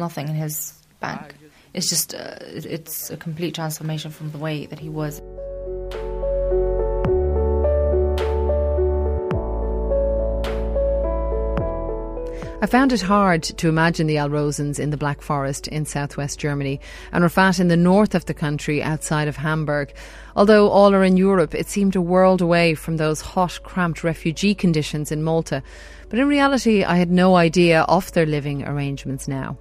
nothing in his bank. It's just, uh, it's a complete transformation from the way that he was. I found it hard to imagine the Alrosens in the Black Forest in southwest Germany and Rafat in the north of the country outside of Hamburg. Although all are in Europe, it seemed a world away from those hot, cramped refugee conditions in Malta. But in reality, I had no idea of their living arrangements now.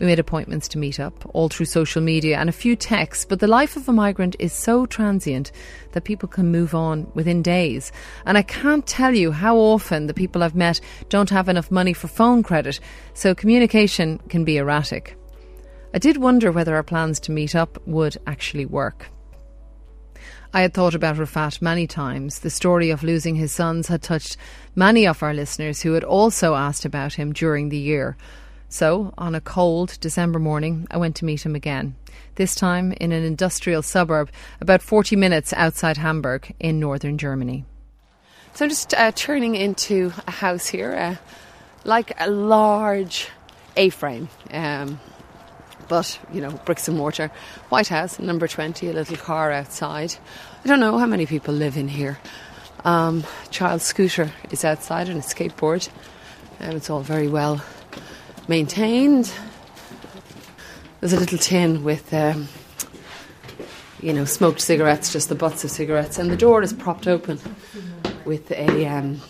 We made appointments to meet up, all through social media and a few texts, but the life of a migrant is so transient that people can move on within days. And I can't tell you how often the people I've met don't have enough money for phone credit, so communication can be erratic. I did wonder whether our plans to meet up would actually work. I had thought about Rafat many times. The story of losing his sons had touched many of our listeners who had also asked about him during the year. So, on a cold December morning, I went to meet him again, this time in an industrial suburb about 40 minutes outside Hamburg in northern Germany. So I'm just uh, turning into a house here, uh, like a large A frame, um, but you know, bricks and mortar. White House, number 20, a little car outside. I don't know how many people live in here. Um, child's scooter is outside and a skateboard. Um, it's all very well maintained. There's a little tin with, um, you know, smoked cigarettes, just the butts of cigarettes, and the door is propped open with a um,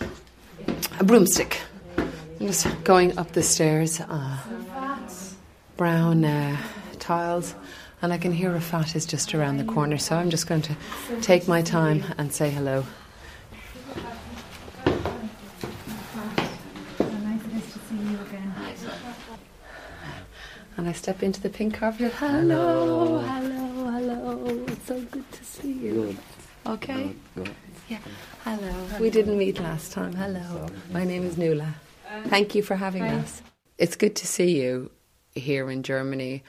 a broomstick. I'm just going up the stairs, uh, brown uh, tiles, and I can hear Rafat is just around the corner. So I'm just going to take my time and say hello. And I step into the pink carpet. Hello, hello, hello. It's so good to see you. Okay. Good. Yeah. Hello. We didn't meet last time. Hello. My name is Nuala. Thank you for having us. It's good to see you here in Germany.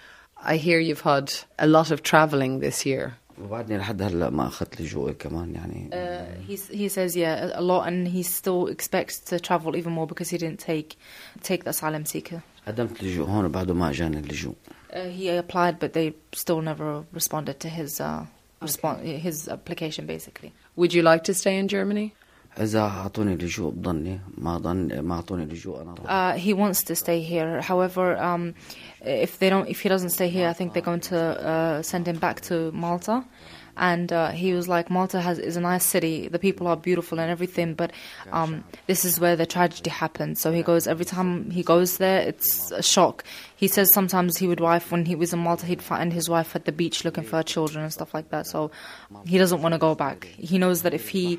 I hear you've had a lot of travelling this year. وبعدني لحد هلا ما اخذت لجوء كمان يعني Uh, he's, he says, yeah, a lot, and he still expects to travel even more because he didn't take take the asylum seeker. قدمت لجوء هون وبعده ما اجاني اللجوء Uh, he applied, but they still never responded to his uh, respon- his application, basically. Would you like to stay in Germany? اذا اعطوني لجوء بضلني ما ضل ما اعطوني لجوء انا راح Uh, he wants to stay here. However, um, if they don't, if he doesn't stay here, I think they're going to uh, send him back to Malta. And uh, he was like, Malta has is a nice city. The people are beautiful and everything, but um, this is where the tragedy happened. So he goes every time he goes there, it's a shock. He says sometimes he would wife when he was in Malta, he'd find his wife at the beach looking for her children and stuff like that. So he doesn't want to go back. He knows that if he